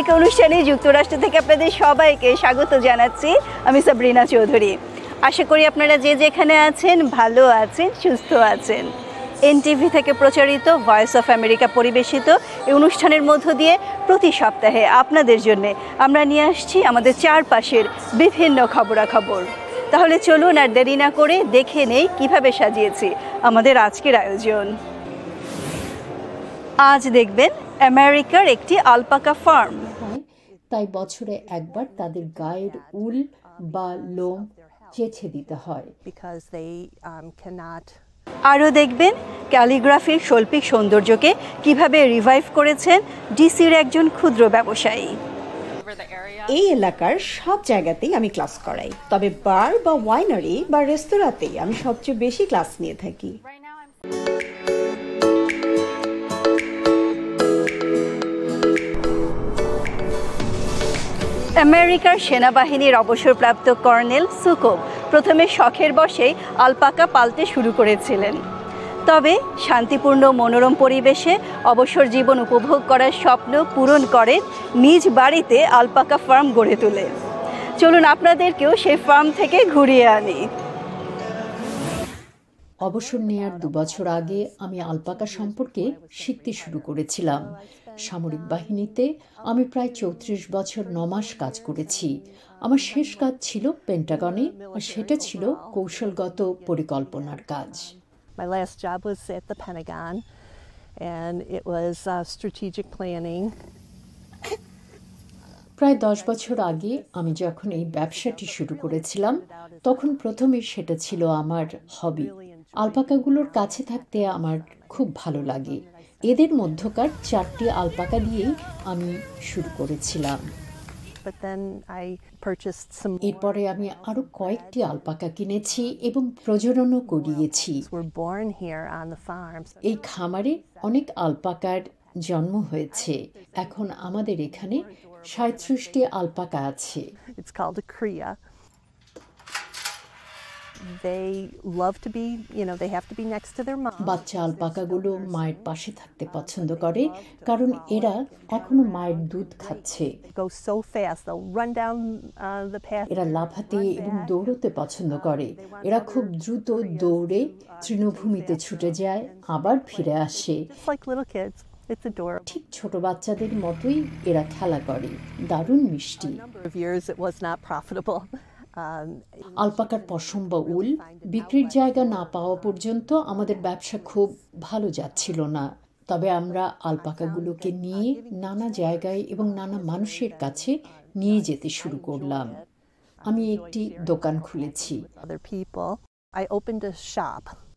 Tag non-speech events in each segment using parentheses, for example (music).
America অনুষ্ঠানে যুক্তরাষ্ট্র থেকে আপনাদের সবাইকে স্বাগত জানাচ্ছি। আমি সাবরিনা চৌধুরী। আশা করি আপনারা যে যেখানে আছেন, ভালো আছেন, সুস্থ আছেন। এনটিভি থেকে প্রচারিত ভয়েস অফ আমেরিকা পরিবেশিত এই অনুষ্ঠানের মধ্য দিয়ে প্রতি সপ্তাহে আপনাদের জন্য আমরা নিয়ে আসছি আমাদের চারপাশের বিভিন্ন খবরাখবর। তাহলে চলুন আর দেরি না করে দেখে নেই কীভাবে সাজিয়েছি আমাদের আজকের আয়োজন। আজ দেখবেন আমেরিকার একটি আলপাকা ফার্ম। তাই বছরে একবার তাদের গায়ের উল বা লোম চেছে দিতে হয়। Um, আরও দেখবেন ক্যালিগ্রাফির শৈল্পিক সৌন্দর্যকে কীভাবে রিভাইভ করেছেন ডিসির একজন ক্ষুদ্র ব্যবসায়ী। এই এলাকার সব জায়গাতেই আমি ক্লাস করাই। তবে বার বা ওয়াইনারি বা রেস্তোরাঁতেই আমি সবচেয়ে বেশি ক্লাস নিয়ে থাকি। আমেরিকার সেনাবাহিনীর অবসরপ্রাপ্ত কর্নেল সুকো প্রথমে শখের বসেই আলপাকা পালতে শুরু করেছিলেন। তবে শান্তিপূর্ণ মনোরম পরিবেশে অবসর জীবন উপভোগ করার স্বপ্ন পূরণ করেন নিজ বাড়িতে আলপাকা ফার্ম গড়ে তোলে। চলুন আপনাদেরকেও সেই ফার্ম থেকে ঘুরিয়ে আনি। অবসর নেয়ার দু বছর আগে আমি আলপাকা সম্পর্কে শিখতে শুরু করেছিলাম। সামরিক বাহিনীতে আমি প্রায় চৌত্রিশ বছর নমাস কাজ করেছি। আমার শেষ কাজ ছিল পেন্টাগনে আর সেটা ছিল কৌশলগত পরিকল্পনার কাজ। My last job was at the Pentagon and it was uh, strategic planning. প্রায় দশ বছর আগে আমি যখন এই ব্যবসাটি শুরু করেছিলাম তখন প্রথমে সেটা ছিল আমার হবি আলপাকাগুলোর কাছে থাকতে আমার খুব ভালো লাগে। এদের মধ্যকার চারটি আলপাকা দিয়েই আমি শুরু করেছিলাম। এরপরে আমি আরও কয়েকটি আলপাকা কিনেছি এবং প্রজননও করিয়েছি। এই খামারে অনেক আলপাকার জন্ম হয়েছে। এখন আমাদের এখানে সাঁত্রিশটি আলপাকা আছে। বাচ্চা আলপাকাগুলো মায়ের পাশে থাকতে পছন্দ করে কারণ এরা এখনও মায়ের দুধ খাচ্ছে। They go so fast they'll run down uh, the path. এরা লাফাতে এবং দৌড়তে পছন্দ করে। এরা খুব দ্রুত দৌড়ে তৃণভূমিতে ছুটে যায় আবার ফিরে আসে। ঠিক ছোট বাচ্চাদের মতোই এরা খেলা করে। দারুণ মিষ্টি। (laughs) আলপাকার পশম বা উল বিক্রির জায়গা না পাওয়া পর্যন্ত আমাদের ব্যবসা খুব ভালো যাচ্ছিল না। তবে আমরা আলপাকাগুলোকে নিয়ে নানা জায়গায় এবং নানা মানুষের কাছে নিয়ে যেতে শুরু করলাম। আমি একটি দোকান খুলেছি। Other people. I opened a shop.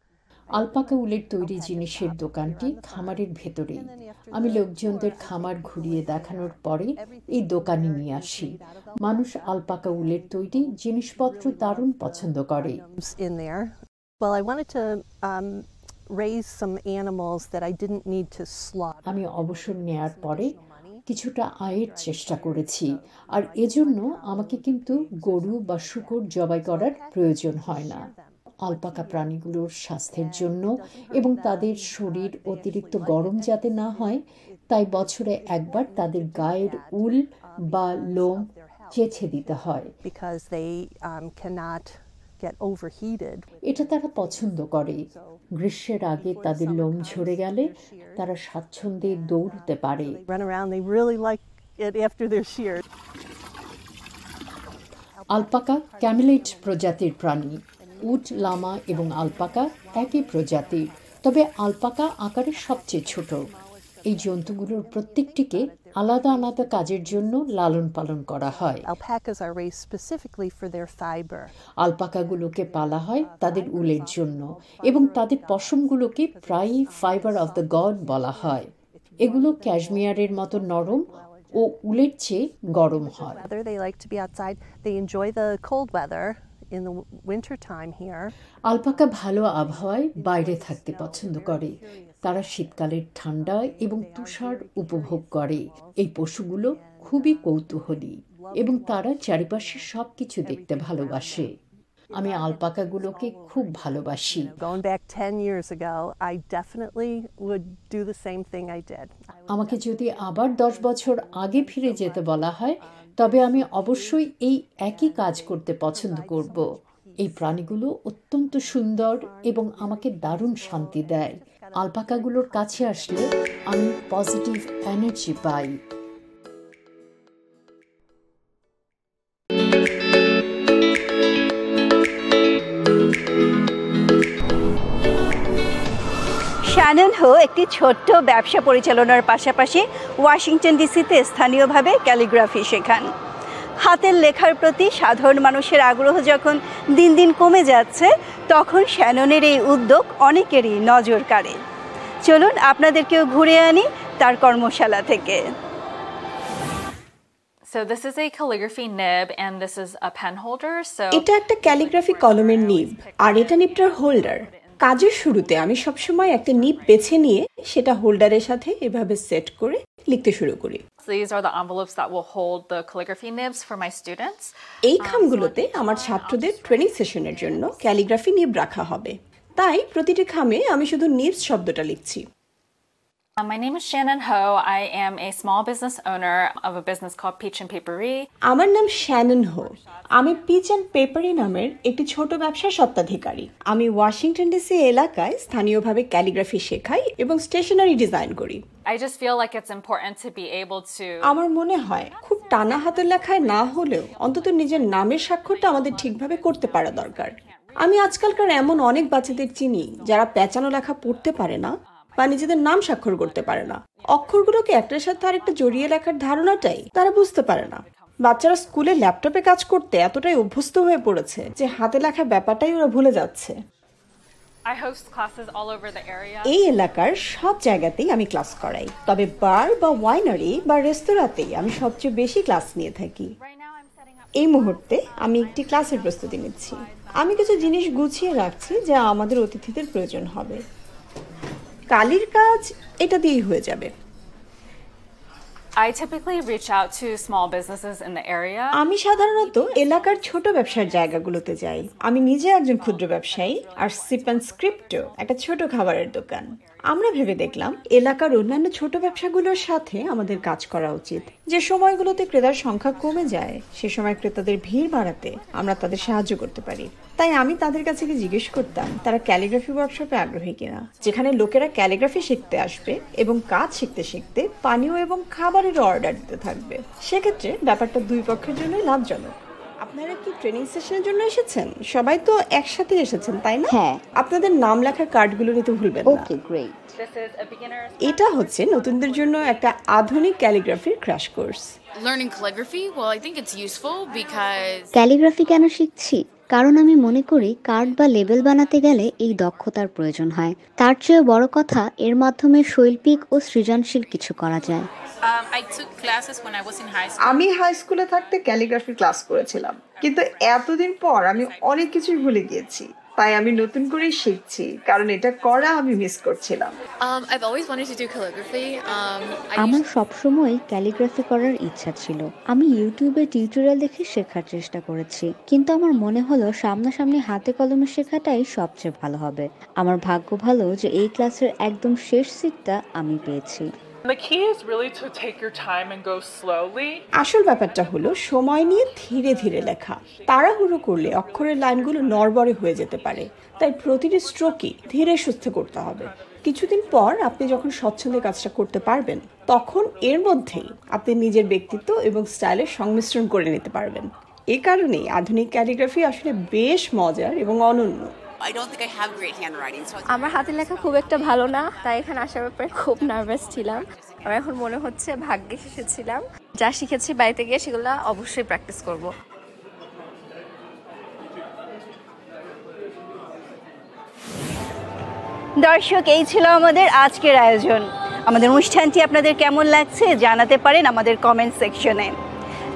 Alpaca উলের তৈরি জিনিসের দোকানটি খামারের ভেতরেই। আমি লোকজনদের খামার ঘুরিয়ে দেখানোর পরে এই দোকানে নিয়ে আসি। মানুষ আলপাকা উলের তৈরি জিনিসপত্র দারুণ পছন্দ করে। um. আমি অবসর নেয়ার পরে কিছুটা আয়ের চেষ্টা করেছি। আর এজন্য আমাকে কিন্তু গরু বা শুকর জবাই করার প্রয়োজন হয় না। আলপাকা প্রাণীগুলোর স্বাস্থ্যের জন্য এবং তাদের শরীর অতিরিক্ত গরম যাতে না হয় তাই বছরে একবার তাদের গায়ের উল বা লোম চেছে দিতে হয় um. এটা তারা পছন্দ করে গ্রীষ্মের আগে তাদের লোম ঝরে গেলে তারা স্বাচ্ছন্দ্যে দৌড়তে পারে. আলপাকা ক্যামেলেট প্রজাতির প্রাণী উট লামা এবং আলপাকা একই প্রজাতির তবে আলপাকা আকারে সবচেয়ে ছোট। এই জন্তুগুলোর প্রত্যেকটিকে আলাদা আলাদা কাজের জন্য লালন পালন করা হয়. আলপাকাগুলোকে পালা হয় তাদের উলের জন্য এবং তাদের পশমগুলোকে প্রায়ই ফাইবার অফ দ্য গড বলা হয়। এগুলো ক্যাশমিয়ারের মতো নরম ও উলের চেয়ে গরম হয়। in the winter time here. Alpaca ভালো আবহাওয়ায় বাইরে থাকতে পছন্দ করে। তারা শীতকালের ঠান্ডা এবং তুষার উপভোগ করে। এই পশুগুলো খুবই কৌতূহলী এবং তারা চারিপাশে সব দেখতে ভালোবাসে। আমি আলপাকাগুলোকে খুব ভালোবাসি। আমাকে যদি আবার দশ বছর আগে ফিরে যেতে বলা হয় তবে আমি অবশ্যই এই একই কাজ করতে পছন্দ করব। এই প্রাণীগুলো অত্যন্ত সুন্দর এবং আমাকে দারুণ শান্তি দেয়। আলপাকাগুলোর কাছে আসলে আমি পজিটিভ এনার্জি পাই। একটি ছোট্ট ব্যবসা পরিচালনার পাশাপাশি ওয়াশিংটন ডিসিতে স্থানীয়ভাবে ক্যালিগ্রাফি শেখান। হাতের লেখার প্রতি সাধারণ মানুষের আগ্রহ যখন দিন দিন কমে যাচ্ছে তখন শ্যাননের এই উদ্যোগ অনেকেরই নজর কাড়ে। চলুন আপনাদেরকেও ঘুরে আনি তার কর্মশালা থেকে। এটা একটা ক্যালিগ্রাফি কলমের নিব আর এটা নিবটার হোল্ডার। কাজের শুরুতে আমি সবসময় একটা নিপ বেছে নিয়ে সেটা হোল্ডারের সাথে এভাবে সেট করে লিখতে শুরু করি। These are the envelopes that will hold the calligraphy nibs for এই খামগুলোতে আমার ছাত্রদের ট্রেনিং সেশনের জন্য ক্যালিগ্রাফি নিব রাখা হবে। তাই প্রতিটি খামে আমি শুধু নিবস শব্দটা লিখছি। My name is Shannon Ho. I am a small business owner of a business called Peach and Paperie. আমার নাম শ্যানন হো আমি পিচ অ্যান্ড পেপারি নামের একটি ছোট ব্যবসার স্বত্বাধিকারী। আমি ওয়াশিংটন ডিসি এলাকায় স্থানীয়ভাবে ক্যালিগ্রাফি শেখাই এবং স্টেশনারি ডিজাইন করি। I just feel like it's important to be able to আমার মনে হয় খুব টানা হাতের লেখায় না হলেও অন্তত নিজের নামের স্বাক্ষরটা আমাদের ঠিকভাবে করতে পারা দরকার। আমি আজকালকার এমন অনেক বাচ্চাদের চিনি যারা পেঁচানো লেখা পড়তে পারে না। বা নিজেদের নাম স্বাক্ষর করতে পারে না। অক্ষরগুলোকে একটার সাথে আরেকটা জড়িয়ে লেখার ধারণাটাই তারা বুঝতে পারে না। বাচ্চারা স্কুলে ল্যাপটপে কাজ করতে এতটাই অভ্যস্ত হয়ে পড়েছে যে হাতে লেখা ব্যাপারটাই ওরা ভুলে যাচ্ছে। I host classes all over the area. এই এলাকার সব জায়গাতেই আমি ক্লাস করাই। তবে বার বা ওয়াইনারি বা রেস্তোরাঁতেই আমি সবচেয়ে বেশি ক্লাস নিয়ে থাকি। এই মুহূর্তে আমি একটি ক্লাসের প্রস্তুতি নিচ্ছি। আমি কিছু জিনিস গুছিয়ে রাখছি যা আমাদের অতিথিদের প্রয়োজন হবে। কালির কাজ এটা দিয়েই হয়ে যাবে। আমি সাধারণত এলাকার ছোট ব্যবসার জায়গাগুলোতে যাই। আমি নিজে একজন ক্ষুদ্র ব্যবসায়ী আর সিপ অ্যান্ড স্ক্রিপ্টো একটা ছোট খাবারের দোকান। আমরা ভেবে দেখলাম এলাকার অন্যান্য ছোট ব্যবসাগুলোর সাথে আমাদের কাজ করা উচিত। যে সময়গুলোতে ক্রেতার সংখ্যা কমে যায়, সে সময় ক্রেতাদের ভিড় বাড়াতে আমরা তাদের সাহায্য করতে পারি। তাই আমি তাদের কাছে গিয়ে জিজ্ঞেস করতাম, তারা ক্যালিগ্রাফি ওয়ার্কশপে আগ্রহী কিনা? যেখানে লোকেরা ক্যালিগ্রাফি শিখতে আসবে এবং কাজ শিখতে শিখতে পানীয় এবং খাবারের অর্ডার দিতে থাকবে। সেক্ষেত্রে ব্যাপারটা দুই পক্ষের জন্যই লাভজনক। আপনারা কি ট্রেনিং সেশনের জন্য এসেছেন? সবাই তো একসাথে এসেছেন তাই না? হ্যাঁ। আপনাদের নাম লেখার কার্ডগুলো নিতে ভুলবেন না। ওকে গ্রেট এটা হচ্ছে নতুনদের জন্য একটা আধুনিক ক্যালিগ্রাফির crash course learning calligraphy? Well i think it's useful because calligraphy কেন শিখছি? কারণ আমি মনে করি কার্ড বা লেবেল বানাতে গেলে এই দক্ষতার প্রয়োজন হয়। তার চেয়ে বড় কথা এর মাধ্যমে শৈল্পিক ও সৃজনশীল কিছু করা যায়। Um, i took when i was in high school. আমি হাই স্কুলে থাকতে ক্যালিগ্রাফির ক্লাস করেছিলাম। কিন্তু এতদিন পর আমি অনেক কিছুই ভুলে গিয়েছি। তাই আমি নতুন করেই শিখছি কারণ এটা করা আমি মিস করছিলাম। Um, i've always wanted to do calligraphy um, আমার সবসময় ক্যালিগ্রাফি করার ইচ্ছা ছিল। আমি ইউটিউবে টিউটোরিয়াল দেখে শেখার চেষ্টা করেছি। কিন্তু আমার মনে হলো সামনাসামনি হাতে কলমে শেখাটাই সবচেয়ে ভালো হবে। আমার ভাগ্য ভালো যে এই ক্লাসের একদম শেষ সিটটা আমি পেয়েছি। আসল ব্যাপারটা হলো, সময় নিয়ে ধীরে ধীরে লেখা। তাড়াহুড়ো করলে অক্ষরের লাইনগুলো নড়বড়ে হয়ে যেতে পারে। তাই প্রতিটি স্ট্রোকই ধীরে সুস্থ করতে হবে। কিছুদিন পর আপনি যখন স্বচ্ছন্দে কাজটা করতে পারবেন, তখন এর মধ্যেই আপনি নিজের ব্যক্তিত্ব এবং স্টাইলের সংমিশ্রণ করে নিতে পারবেন। এ কারণেই আধুনিক ক্যালিগ্রাফি আসলে বেশ মজার এবং অনন্য। I don't think I have great handwriting, so আমার হাতের লেখা খুব একটা ভালো না তাই এখানে আসার ব্যাপারে খুব নার্ভাস ছিলাম। আমার এখন মনে হচ্ছে ভাগ্যে এসেছিলাম যা শিখেছি বাড়িতে গিয়ে সেগুলো অবশ্যই প্র্যাকটিস করব। দর্শক এই ছিল আমাদের আজকের আয়োজন। আমাদের অনুষ্ঠানটি আপনাদের কেমন লাগছে জানাতে পারেন আমাদের কমেন্ট সেকশনে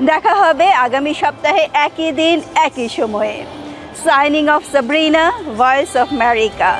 দেখা হবে আগামী সপ্তাহে একই দিন একই সময়ে। Signing off Sabrina voice of America